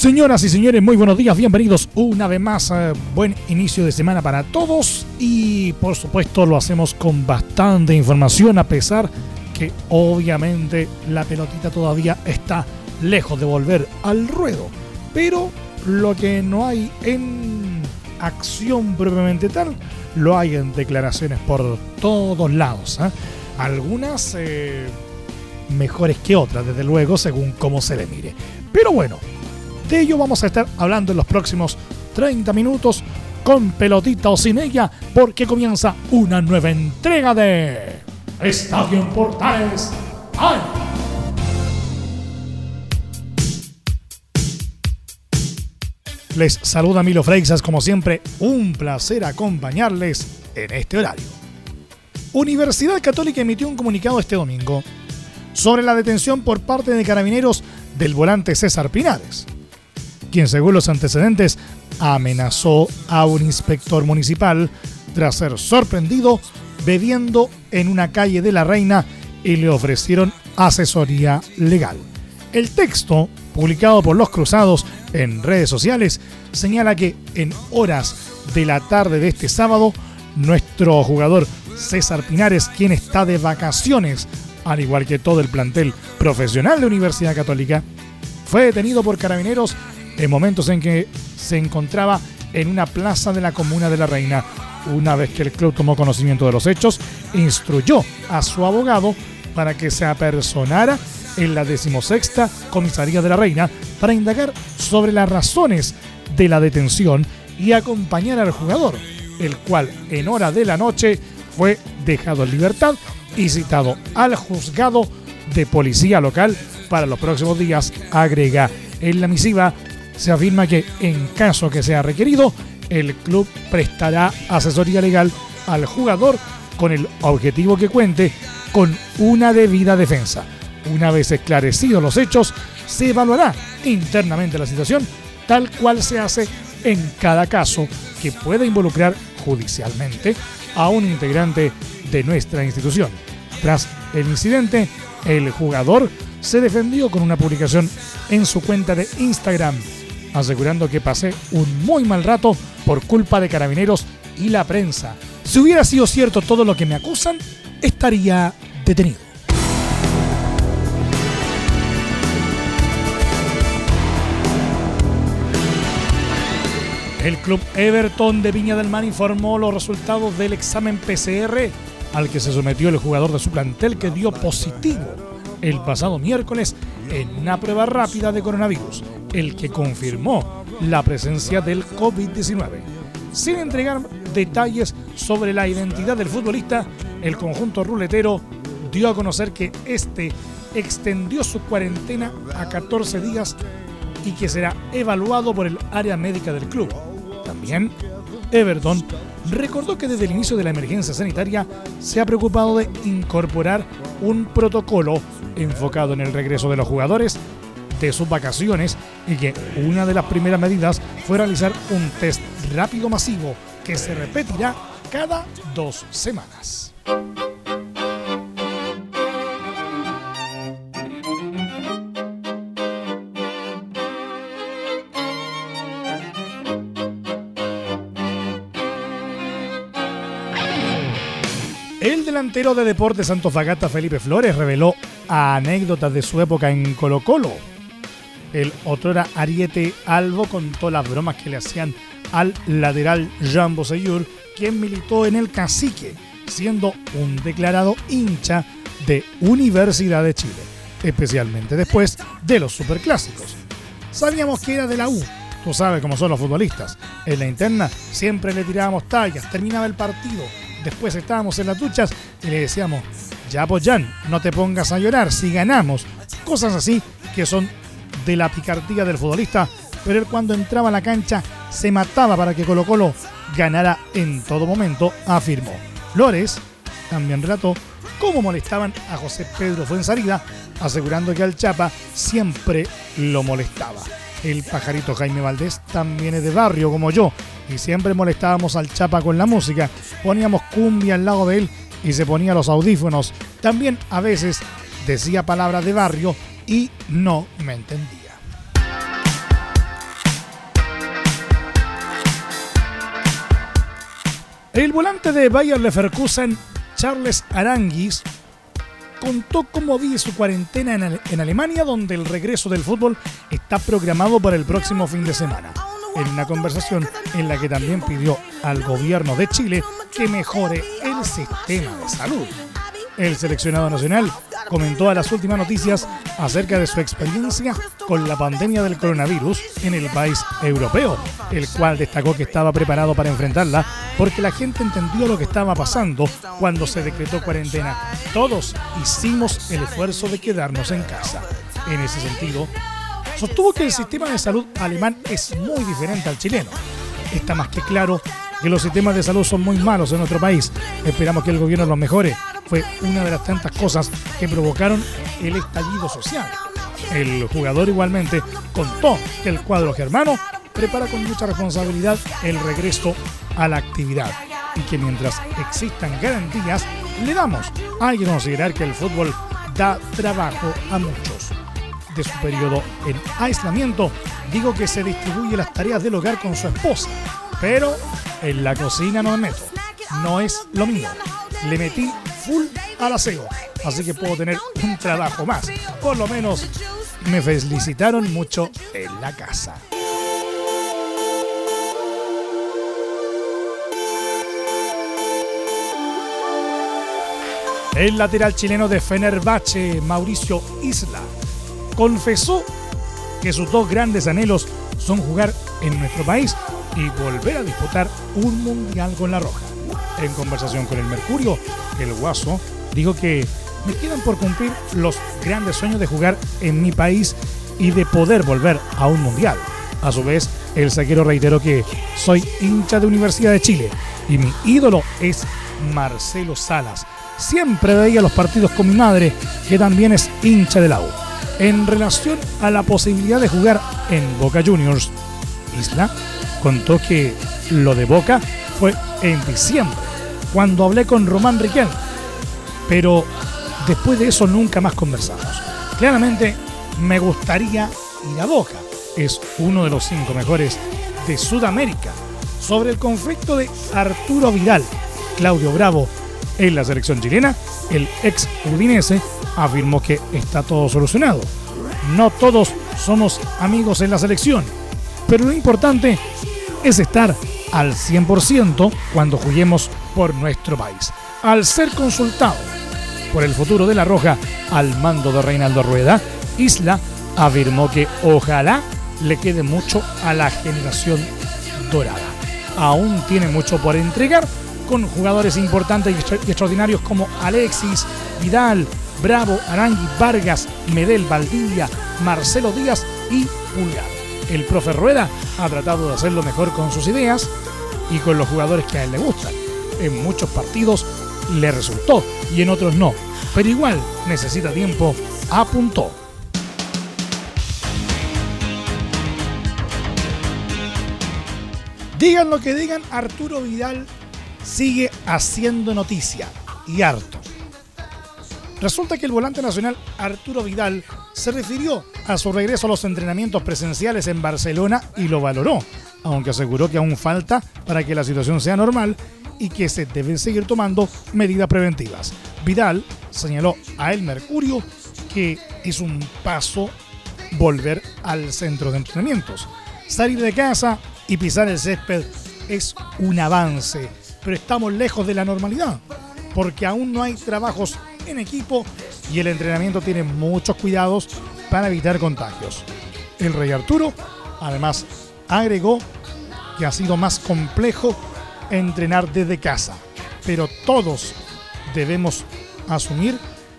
Señoras y señores, muy buenos días, bienvenidos una vez más. Eh, buen inicio de semana para todos y por supuesto lo hacemos con bastante información a pesar que obviamente la pelotita todavía está lejos de volver al ruedo. Pero lo que no hay en acción propiamente tal, lo hay en declaraciones por todos lados. ¿eh? Algunas eh, mejores que otras, desde luego, según cómo se le mire. Pero bueno, de ello vamos a estar hablando en los próximos 30 minutos con pelotita o sin ella, porque comienza una nueva entrega de Estadio en Portales. ¡Ay! Les saluda Milo Freixas, como siempre, un placer acompañarles en este horario. Universidad Católica emitió un comunicado este domingo sobre la detención por parte de carabineros del volante César Pinares quien según los antecedentes amenazó a un inspector municipal tras ser sorprendido bebiendo en una calle de la Reina y le ofrecieron asesoría legal. El texto, publicado por los Cruzados en redes sociales, señala que en horas de la tarde de este sábado, nuestro jugador César Pinares, quien está de vacaciones, al igual que todo el plantel profesional de Universidad Católica, fue detenido por carabineros en momentos en que se encontraba en una plaza de la comuna de la Reina. Una vez que el club tomó conocimiento de los hechos, instruyó a su abogado para que se apersonara en la decimosexta comisaría de la Reina para indagar sobre las razones de la detención y acompañar al jugador, el cual en hora de la noche fue dejado en libertad y citado al juzgado de policía local para los próximos días, agrega en la misiva se afirma que en caso que sea requerido, el club prestará asesoría legal al jugador con el objetivo que cuente con una debida defensa. Una vez esclarecidos los hechos, se evaluará internamente la situación tal cual se hace en cada caso que pueda involucrar judicialmente a un integrante de nuestra institución. Tras el incidente, el jugador se defendió con una publicación en su cuenta de Instagram asegurando que pasé un muy mal rato por culpa de carabineros y la prensa. Si hubiera sido cierto todo lo que me acusan, estaría detenido. El club Everton de Viña del Mar informó los resultados del examen PCR al que se sometió el jugador de su plantel que dio positivo el pasado miércoles en una prueba rápida de coronavirus el que confirmó la presencia del COVID-19. Sin entregar detalles sobre la identidad del futbolista, el conjunto ruletero dio a conocer que este extendió su cuarentena a 14 días y que será evaluado por el área médica del club. También, Everton recordó que desde el inicio de la emergencia sanitaria se ha preocupado de incorporar un protocolo enfocado en el regreso de los jugadores de sus vacaciones y que una de las primeras medidas fue realizar un test rápido masivo que se repetirá cada dos semanas. El delantero de Deportes Fagata Felipe Flores reveló anécdotas de su época en Colo Colo el otrora Ariete Albo contó las bromas que le hacían al lateral Jean Boseyur, quien militó en el Cacique, siendo un declarado hincha de Universidad de Chile, especialmente después de los superclásicos. Sabíamos que era de la U, tú sabes cómo son los futbolistas. En la interna siempre le tirábamos tallas, terminaba el partido, después estábamos en las duchas y le decíamos, ya Jan, no te pongas a llorar si ganamos. Cosas así que son de la picardía del futbolista, pero él cuando entraba a la cancha se mataba para que Colo Colo ganara en todo momento, afirmó. Flores también relató cómo molestaban a José Pedro Fuenzalida, asegurando que al Chapa siempre lo molestaba. El pajarito Jaime Valdés también es de barrio como yo y siempre molestábamos al Chapa con la música. Poníamos cumbia al lado de él y se ponía los audífonos. También a veces decía palabras de barrio y no me entendía. El volante de Bayer Leverkusen, Charles Aranguis, contó cómo vive su cuarentena en, Alemania, donde el regreso del fútbol está programado para el próximo fin de semana. En una conversación en la que también pidió al gobierno de Chile que mejore el sistema de salud. El seleccionado nacional comentó a las últimas noticias acerca de su experiencia con la pandemia del coronavirus en el país europeo, el cual destacó que estaba preparado para enfrentarla porque la gente entendió lo que estaba pasando cuando se decretó cuarentena. Todos hicimos el esfuerzo de quedarnos en casa. En ese sentido, sostuvo que el sistema de salud alemán es muy diferente al chileno. Está más que claro que los sistemas de salud son muy malos en nuestro país. Esperamos que el gobierno los mejore. Fue una de las tantas cosas que provocaron el estallido social. El jugador igualmente contó que el cuadro germano prepara con mucha responsabilidad el regreso a la actividad y que mientras existan garantías, le damos. Hay que considerar que el fútbol da trabajo a muchos. De su periodo en aislamiento, digo que se distribuye las tareas del hogar con su esposa, pero en la cocina no me meto. No es lo mío. Le metí full al aseo, así que puedo tener un trabajo más. Por lo menos me felicitaron mucho en la casa. El lateral chileno de Fenerbahce, Mauricio Isla, confesó que sus dos grandes anhelos son jugar en nuestro país y volver a disputar un mundial con la Roja. En conversación con el Mercurio, el Guaso dijo que me quedan por cumplir los grandes sueños de jugar en mi país y de poder volver a un mundial. A su vez, el saquero reiteró que soy hincha de Universidad de Chile y mi ídolo es Marcelo Salas. Siempre veía los partidos con mi madre, que también es hincha del la En relación a la posibilidad de jugar en Boca Juniors, Isla contó que lo de Boca fue en diciembre, cuando hablé con Román Riquel. Pero después de eso nunca más conversamos. Claramente me gustaría ir a Boca. Es uno de los cinco mejores de Sudamérica. Sobre el conflicto de Arturo Vidal, Claudio Bravo en la selección chilena, el ex udinese afirmó que está todo solucionado. No todos somos amigos en la selección, pero lo importante es estar al 100% cuando juguemos por nuestro país. Al ser consultado por el futuro de la Roja al mando de Reinaldo Rueda, Isla afirmó que ojalá le quede mucho a la generación dorada. Aún tiene mucho por entregar con jugadores importantes y extraordinarios como Alexis, Vidal, Bravo, Arangui, Vargas, Medel, Valdivia, Marcelo Díaz y Pulgar el profe Rueda ha tratado de hacerlo mejor con sus ideas y con los jugadores que a él le gustan. En muchos partidos le resultó y en otros no, pero igual necesita tiempo, apuntó. Digan lo que digan, Arturo Vidal sigue haciendo noticia y harto. Resulta que el volante nacional Arturo Vidal se refirió a su regreso a los entrenamientos presenciales en Barcelona y lo valoró, aunque aseguró que aún falta para que la situación sea normal y que se deben seguir tomando medidas preventivas. Vidal señaló a El Mercurio que es un paso volver al centro de entrenamientos. Salir de casa y pisar el césped es un avance, pero estamos lejos de la normalidad, porque aún no hay trabajos en equipo y el entrenamiento tiene muchos cuidados para evitar contagios. El rey Arturo además agregó que ha sido más complejo entrenar desde casa, pero todos debemos asumir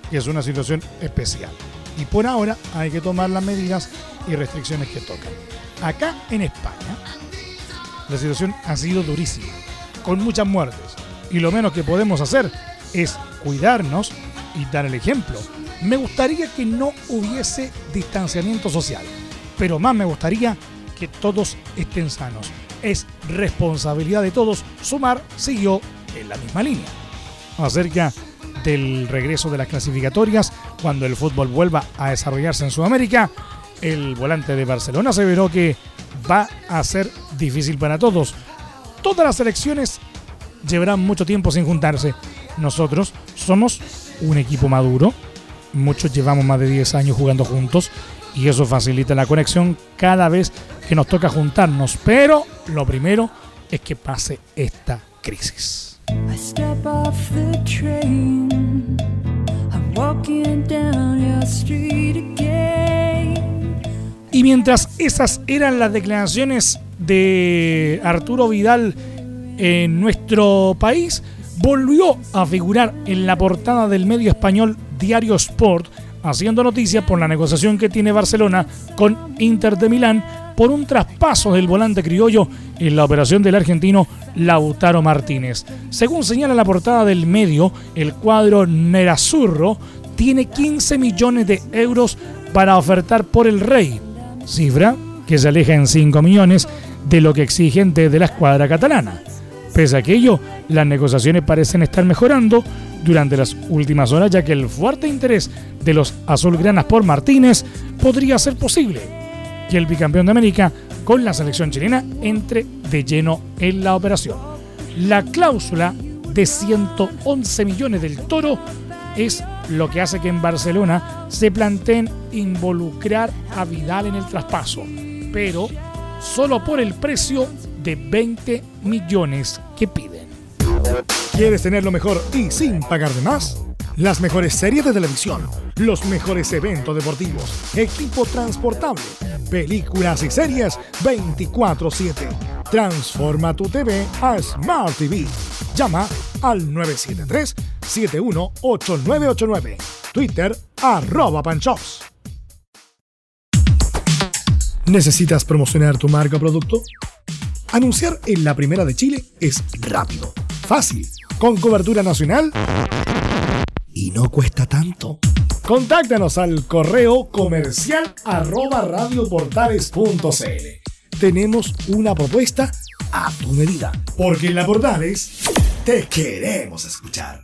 que es una situación especial. y por ahora hay que tomar las medidas y restricciones que tocan. Acá en España, la situación ha sido durísima, con muchas muertes, y lo menos que podemos hacer es cuidarnos y dar el ejemplo. Me gustaría que no hubiese distanciamiento social, pero más me gustaría que todos estén sanos. Es responsabilidad de todos sumar, siguió en la misma línea. Acerca del regreso de las clasificatorias, cuando el fútbol vuelva a desarrollarse en Sudamérica, el volante de Barcelona aseveró que va a ser difícil para todos. Todas las elecciones llevarán mucho tiempo sin juntarse. Nosotros somos un equipo maduro, muchos llevamos más de 10 años jugando juntos y eso facilita la conexión cada vez que nos toca juntarnos. Pero lo primero es que pase esta crisis. Y mientras esas eran las declaraciones de Arturo Vidal en nuestro país, volvió a figurar en la portada del medio español Diario Sport, haciendo noticia por la negociación que tiene Barcelona con Inter de Milán por un traspaso del volante criollo en la operación del argentino Lautaro Martínez. Según señala la portada del medio, el cuadro Nerazurro tiene 15 millones de euros para ofertar por el Rey, cifra que se aleja en 5 millones de lo que exigen desde la escuadra catalana. Pese a ello, las negociaciones parecen estar mejorando durante las últimas horas, ya que el fuerte interés de los azulgranas por Martínez podría ser posible que el bicampeón de América con la selección chilena entre de lleno en la operación. La cláusula de 111 millones del Toro es lo que hace que en Barcelona se planteen involucrar a Vidal en el traspaso, pero solo por el precio de 20 millones que piden. ¿Quieres tener lo mejor y sin pagar de más? Las mejores series de televisión, los mejores eventos deportivos, equipo transportable, películas y series 24/7. Transforma tu TV a Smart TV. Llama al 973-718989. Twitter arroba panchops. ¿Necesitas promocionar tu marca o producto? Anunciar en la primera de Chile es rápido, fácil, con cobertura nacional y no cuesta tanto. Contáctanos al correo comercial arroba radioportales.cl. Tenemos una propuesta a tu medida, porque en la Portales te queremos escuchar.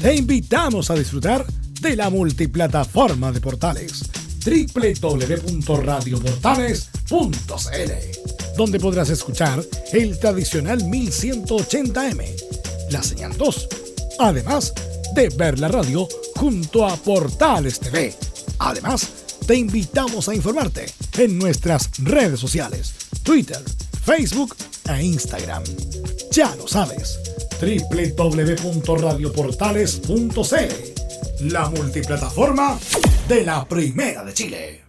Te invitamos a disfrutar de la multiplataforma de Portales www.radioportales.cl donde podrás escuchar el tradicional 1180M, la señal 2, además de ver la radio junto a Portales TV. Además, te invitamos a informarte en nuestras redes sociales, Twitter, Facebook e Instagram. Ya lo sabes, www.radioportales.cl, la multiplataforma de la Primera de Chile.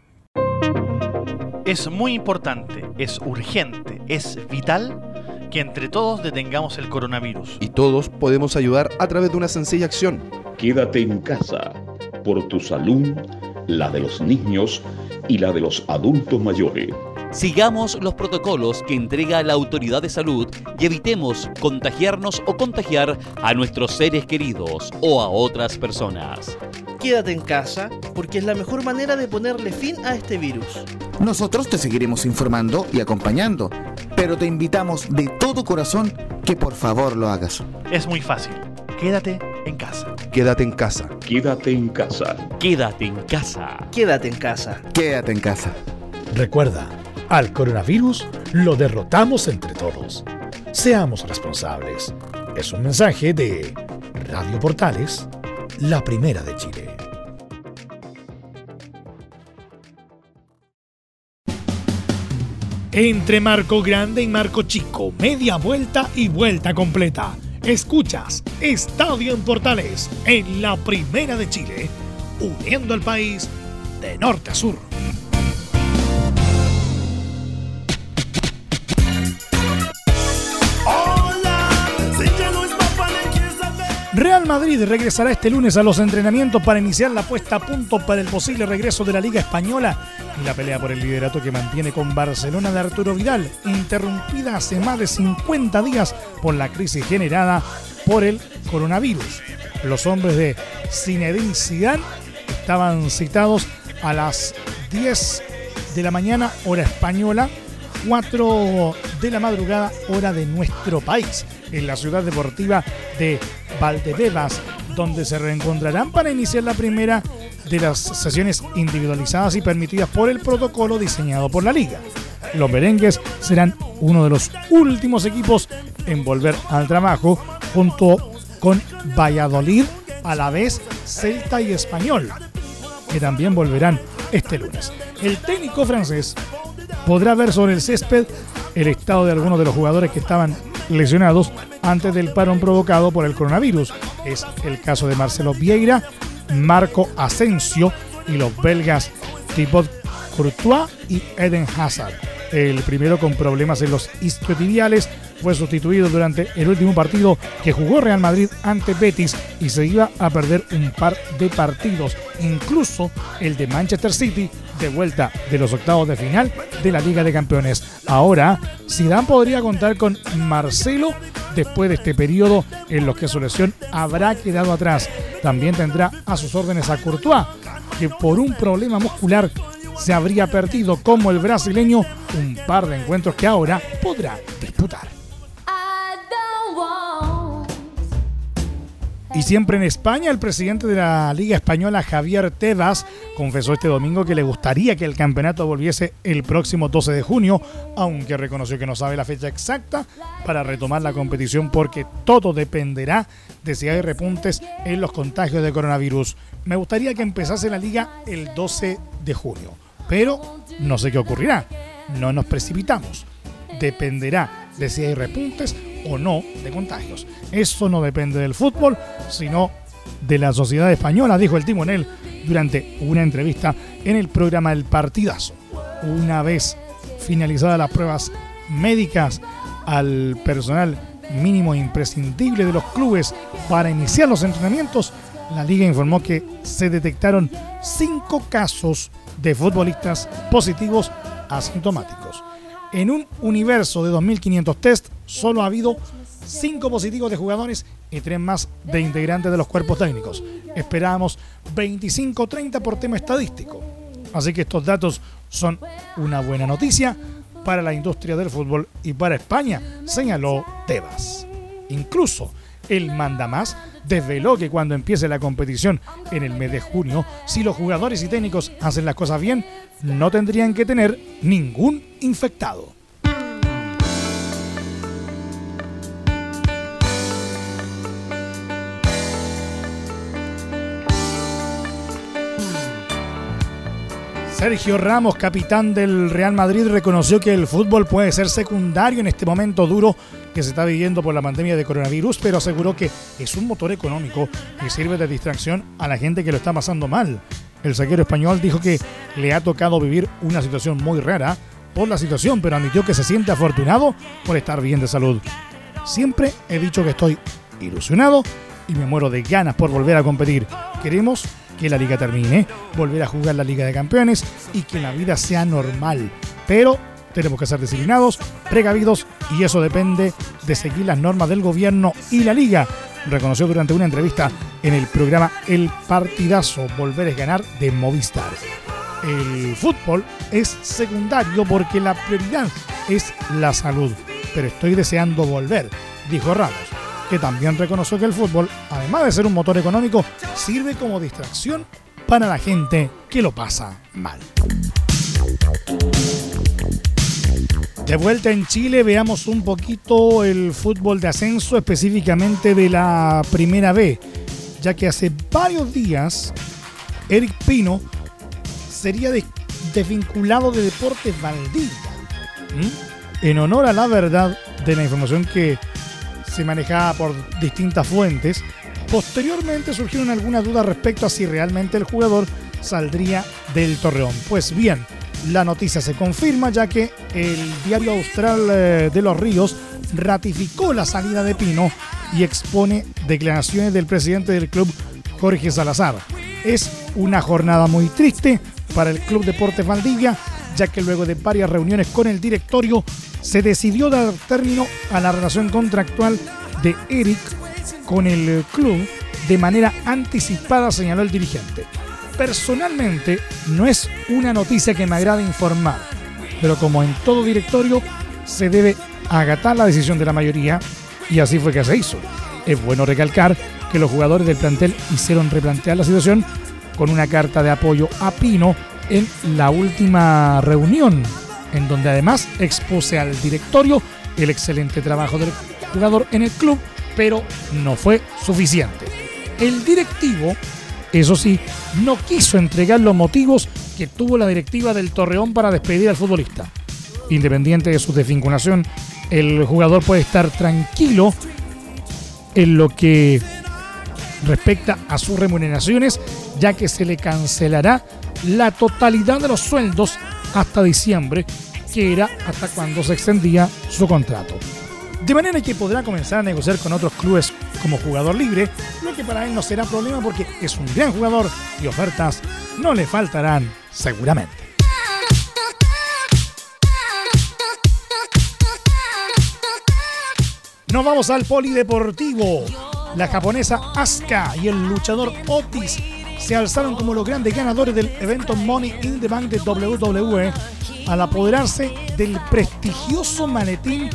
Es muy importante, es urgente, es vital que entre todos detengamos el coronavirus. Y todos podemos ayudar a través de una sencilla acción. Quédate en casa por tu salud, la de los niños y la de los adultos mayores. Sigamos los protocolos que entrega la autoridad de salud y evitemos contagiarnos o contagiar a nuestros seres queridos o a otras personas. Quédate en casa porque es la mejor manera de ponerle fin a este virus. Nosotros te seguiremos informando y acompañando, pero te invitamos de todo corazón que por favor lo hagas. Es muy fácil. Quédate en casa. Quédate en casa. Quédate en casa. Quédate en casa. Quédate en casa. Quédate en casa. Recuerda, al coronavirus lo derrotamos entre todos. Seamos responsables. Es un mensaje de Radio Portales, la primera de Chile. Entre Marco Grande y Marco Chico, media vuelta y vuelta completa. Escuchas Estadio en Portales en la primera de Chile, uniendo al país de norte a sur. Madrid regresará este lunes a los entrenamientos para iniciar la puesta a punto para el posible regreso de la Liga Española y la pelea por el liderato que mantiene con Barcelona de Arturo Vidal, interrumpida hace más de 50 días por la crisis generada por el coronavirus. Los hombres de Zinedine Zidane estaban citados a las 10 de la mañana, hora española, 4 de la madrugada, hora de nuestro país, en la ciudad deportiva de Valdebebas, donde se reencontrarán para iniciar la primera de las sesiones individualizadas y permitidas por el protocolo diseñado por la liga. Los merengues serán uno de los últimos equipos en volver al trabajo junto con Valladolid, a la vez Celta y Español, que también volverán este lunes. El técnico francés podrá ver sobre el césped el estado de algunos de los jugadores que estaban lesionados antes del parón provocado por el coronavirus. Es el caso de Marcelo Vieira, Marco Asensio y los belgas Thibaut Courtois y Eden Hazard. El primero con problemas en los isquiotibiales fue sustituido durante el último partido que jugó Real Madrid ante Betis y se iba a perder un par de partidos, incluso el de Manchester City de vuelta de los octavos de final de la Liga de Campeones. Ahora, Zidane podría contar con Marcelo después de este periodo en los que su lesión habrá quedado atrás. También tendrá a sus órdenes a Courtois, que por un problema muscular se habría perdido como el brasileño un par de encuentros que ahora podrá disputar. Y siempre en España, el presidente de la Liga Española, Javier Tebas, confesó este domingo que le gustaría que el campeonato volviese el próximo 12 de junio, aunque reconoció que no sabe la fecha exacta para retomar la competición porque todo dependerá de si hay repuntes en los contagios de coronavirus. Me gustaría que empezase la liga el 12 de junio, pero no sé qué ocurrirá. No nos precipitamos. Dependerá de si hay repuntes o no de contagios. Eso no depende del fútbol, sino de la sociedad española, dijo el timonel durante una entrevista en el programa El Partidazo. Una vez finalizadas las pruebas médicas al personal mínimo imprescindible de los clubes para iniciar los entrenamientos, la liga informó que se detectaron cinco casos de futbolistas positivos asintomáticos. En un universo de 2.500 test, solo ha habido 5 positivos de jugadores y 3 más de integrantes de los cuerpos técnicos. Esperábamos 25-30 por tema estadístico. Así que estos datos son una buena noticia para la industria del fútbol y para España, señaló Tebas. Incluso el mandamás desveló que cuando empiece la competición en el mes de junio, si los jugadores y técnicos hacen las cosas bien, no tendrían que tener ningún infectado. Sergio Ramos, capitán del Real Madrid, reconoció que el fútbol puede ser secundario en este momento duro que se está viviendo por la pandemia de coronavirus, pero aseguró que es un motor económico que sirve de distracción a la gente que lo está pasando mal. El saquero español dijo que le ha tocado vivir una situación muy rara por la situación, pero admitió que se siente afortunado por estar bien de salud. Siempre he dicho que estoy ilusionado y me muero de ganas por volver a competir. Queremos que la liga termine, volver a jugar la Liga de Campeones y que la vida sea normal. Pero tenemos que ser disciplinados, precavidos y eso depende de seguir las normas del gobierno y la liga. Reconoció durante una entrevista en el programa El Partidazo Volver es ganar de Movistar. El fútbol es secundario porque la prioridad es la salud, pero estoy deseando volver, dijo Ramos que también reconoció que el fútbol, además de ser un motor económico, sirve como distracción para la gente que lo pasa mal. De vuelta en Chile, veamos un poquito el fútbol de ascenso, específicamente de la Primera B, ya que hace varios días Eric Pino sería desvinculado de Deportes Valdivia. En honor a la verdad de la información que se manejaba por distintas fuentes. Posteriormente surgieron algunas dudas respecto a si realmente el jugador saldría del Torreón. Pues bien, la noticia se confirma ya que el diario austral eh, de los ríos ratificó la salida de Pino y expone declaraciones del presidente del club, Jorge Salazar. Es una jornada muy triste para el Club Deportes Valdivia, ya que luego de varias reuniones con el directorio se decidió dar término a la relación contractual de Eric con el club de manera anticipada, señaló el dirigente. Personalmente, no es una noticia que me agrade informar, pero como en todo directorio, se debe agatar la decisión de la mayoría y así fue que se hizo. Es bueno recalcar que los jugadores del plantel hicieron replantear la situación con una carta de apoyo a Pino en la última reunión, en donde además expuse al directorio el excelente trabajo del jugador en el club, pero no fue suficiente. El directivo, eso sí, no quiso entregar los motivos que tuvo la directiva del Torreón para despedir al futbolista. Independiente de su desvinculación, el jugador puede estar tranquilo en lo que respecta a sus remuneraciones, ya que se le cancelará la totalidad de los sueldos hasta diciembre, que era hasta cuando se extendía su contrato. De manera que podrá comenzar a negociar con otros clubes como jugador libre, lo que para él no será problema porque es un gran jugador y ofertas no le faltarán seguramente. Nos vamos al polideportivo. La japonesa Asuka y el luchador Otis se alzaron como los grandes ganadores del evento Money in the Bank de WWE al apoderarse del prestigioso maletín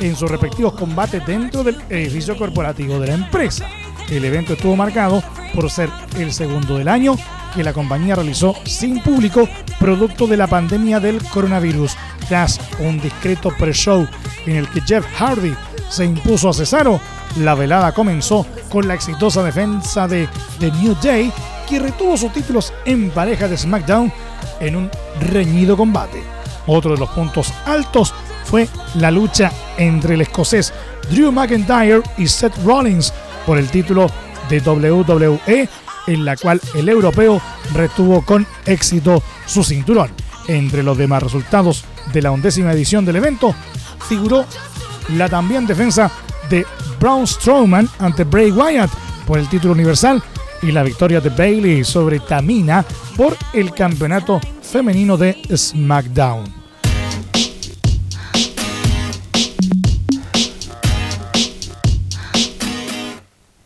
en sus respectivos combates dentro del edificio corporativo de la empresa. El evento estuvo marcado por ser el segundo del año que la compañía realizó sin público producto de la pandemia del coronavirus, tras un discreto pre-show en el que Jeff Hardy se impuso a Cesaro. La velada comenzó con la exitosa defensa de The New Day, que retuvo sus títulos en pareja de SmackDown en un reñido combate. Otro de los puntos altos fue la lucha entre el escocés Drew McIntyre y Seth Rollins por el título de WWE, en la cual el europeo retuvo con éxito su cinturón. Entre los demás resultados de la undécima edición del evento figuró la también defensa de Braun Strowman ante Bray Wyatt por el título universal y la victoria de Bailey sobre Tamina por el campeonato femenino de SmackDown.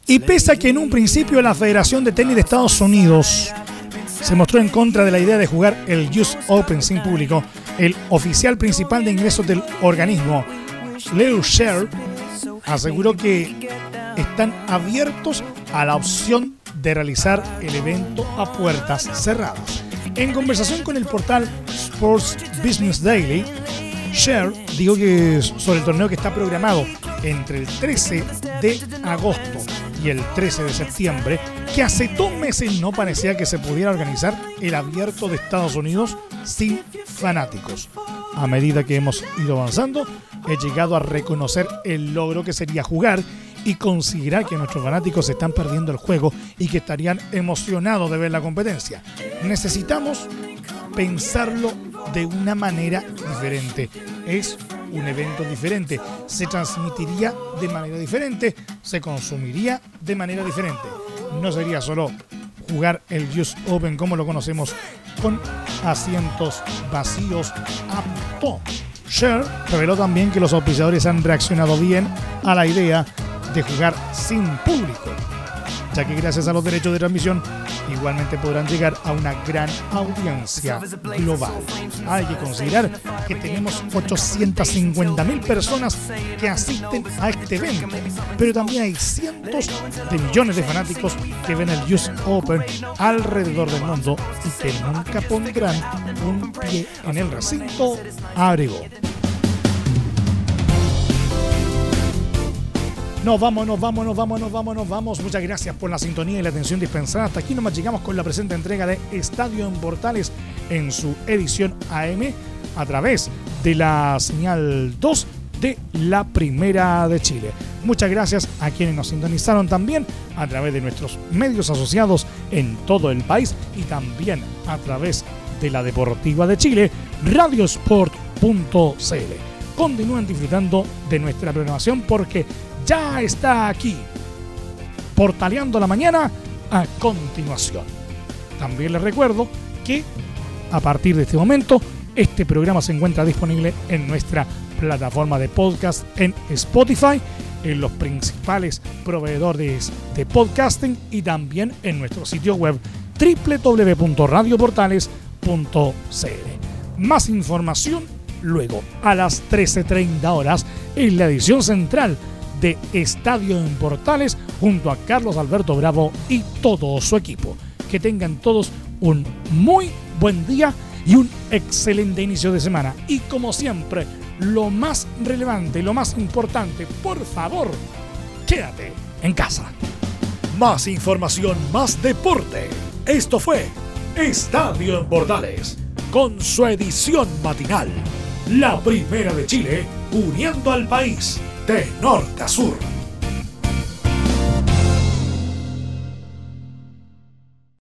Y pese a que en un principio la Federación de Tenis de Estados Unidos se mostró en contra de la idea de jugar el US Open sin público, el oficial principal de ingresos del organismo, Leo Sher, aseguró que están abiertos a la opción de realizar el evento a puertas cerradas. En conversación con el portal Sports Business Daily, Sher dijo que sobre el torneo que está programado entre el 13 de agosto y el 13 de septiembre, que hace dos meses no parecía que se pudiera organizar el abierto de Estados Unidos sin fanáticos. A medida que hemos ido avanzando, he llegado a reconocer el logro que sería jugar y considerar que nuestros fanáticos están perdiendo el juego y que estarían emocionados de ver la competencia. Necesitamos pensarlo de una manera diferente. Es un evento diferente, se transmitiría de manera diferente, se consumiría de manera diferente. No sería solo jugar el US Open como lo conocemos con asientos vacíos a Sher reveló también que los auspiciadores han reaccionado bien a la idea de jugar sin público, ya que gracias a los derechos de transmisión igualmente podrán llegar a una gran audiencia global. Hay que considerar que tenemos 850 mil personas que asisten a este evento, pero también hay cientos de millones de fanáticos que ven el US Open alrededor del mundo y que nunca pondrán un pie en el recinto, agregó. Nos vamos, nos vamos, nos vamos, nos vamos, nos vamos. Muchas gracias por la sintonía y la atención dispensada. Hasta aquí nomás llegamos con la presente entrega de Estadio en Portales en su edición AM a través de la señal 2 de la Primera de Chile. Muchas gracias a quienes nos sintonizaron también a través de nuestros medios asociados en todo el país y también a través de la Deportiva de Chile, radiosport.cl. Continúen disfrutando de nuestra programación porque ya está aquí, portaleando la mañana a continuación. También les recuerdo que a partir de este momento este programa se encuentra disponible en nuestra plataforma de podcast en Spotify, en los principales proveedores de podcasting y también en nuestro sitio web www.radioportales.cl. Más información luego a las 13.30 horas en la edición central de Estadio en Portales junto a Carlos Alberto Bravo y todo su equipo. Que tengan todos un muy buen día y un excelente inicio de semana. Y como siempre, lo más relevante, lo más importante, por favor, quédate en casa. Más información, más deporte. Esto fue Estadio en Portales, con su edición matinal. La primera de Chile, uniendo al país de norte a sur.